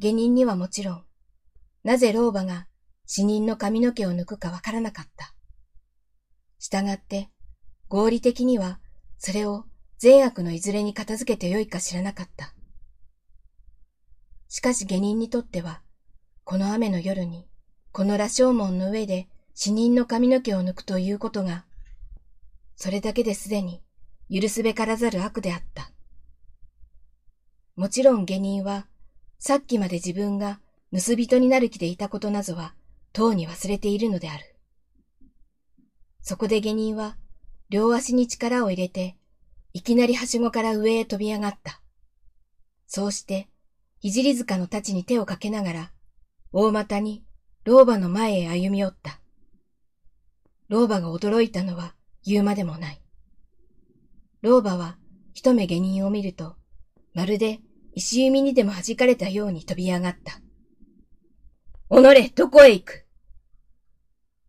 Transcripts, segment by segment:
下人にはもちろん、なぜ老婆が死人の髪の毛を抜くかわからなかった。したがって、合理的には、それを善悪のいずれに片付けてよいか知らなかった。しかし下人にとっては、この雨の夜に、この羅生門の上で死人の髪の毛を抜くということが、それだけですでに許すべからざる悪であった。もちろん下人は、さっきまで自分が盗人になる気でいたことなどは、とうに忘れているのである。そこで下人は、両足に力を入れて、いきなりはしごから上へ飛び上がった。そうして、ひじり塚の太刀に手をかけながら、大股に老婆の前へ歩み寄った。老婆が驚いたのは言うまでもない。老婆は一目下人を見ると、まるで石弓にでも弾かれたように飛び上がった。おのれ、どこへ行く？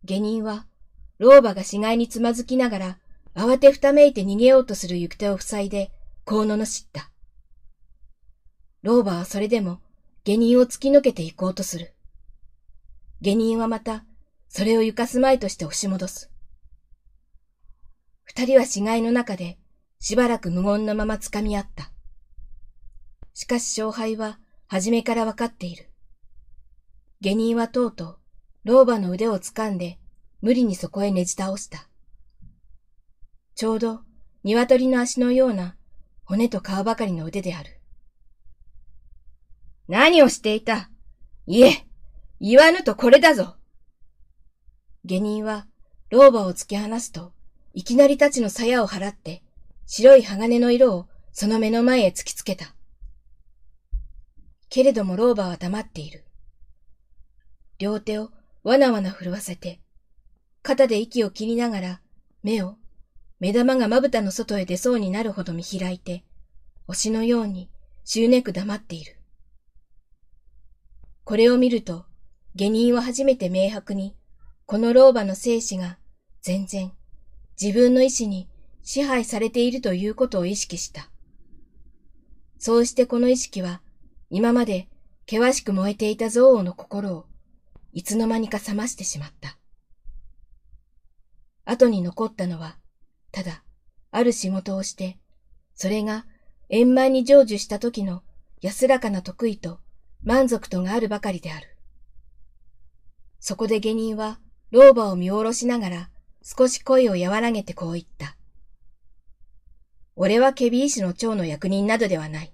下人は、老婆が死骸につまずきながら、慌てふためいて逃げようとする行く手を塞いで、こう罵った。老婆はそれでも、下人を突き抜けて行こうとする。下人はまた、それを行かすまいとして押し戻す。二人は死骸の中で、しばらく無言のまま掴み合った。しかし勝敗は、初めからわかっている。下人はとうとう、老婆の腕を掴んで、無理にそこへねじ倒した。ちょうど、鶏の足のような、骨と皮ばかりの腕である。何をしていた？いえ、言わぬとこれだぞ。下人は、老婆を突き放すと、いきなりたちの鞘を払って、白い鋼の色をその目の前へ突きつけた。けれども老婆は黙っている。両手をわなわな震わせて、肩で息を切りながら、目を、目玉がまぶたの外へ出そうになるほど見開いて、推しのように、しゅうねく黙っている。これを見ると、下人は初めて明白に、この老婆の生死が、全然、自分の意志に支配されているということを意識した。そうしてこの意識は、今まで険しく燃えていた憎悪の心をいつの間にか冷ましてしまった。後に残ったのは、ただ、ある仕事をして、それが円満に成就した時の安らかな得意と満足とがあるばかりである。そこで下人は老婆を見下ろしながら少し声を和らげてこう言った。俺はケビー氏の長の役人などではない。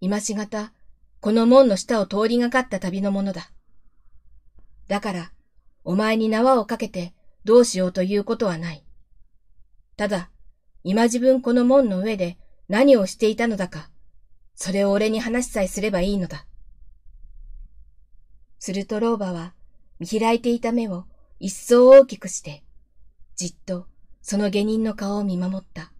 今しがた、この門の下を通りがかった旅のものだ。だから、お前に縄をかけてどうしようということはない。ただ、今自分この門の上で何をしていたのだか、それを俺に話しさえすればいいのだ。すると老婆は、見開いていた目を一層大きくして、じっとその下人の顔を見守った。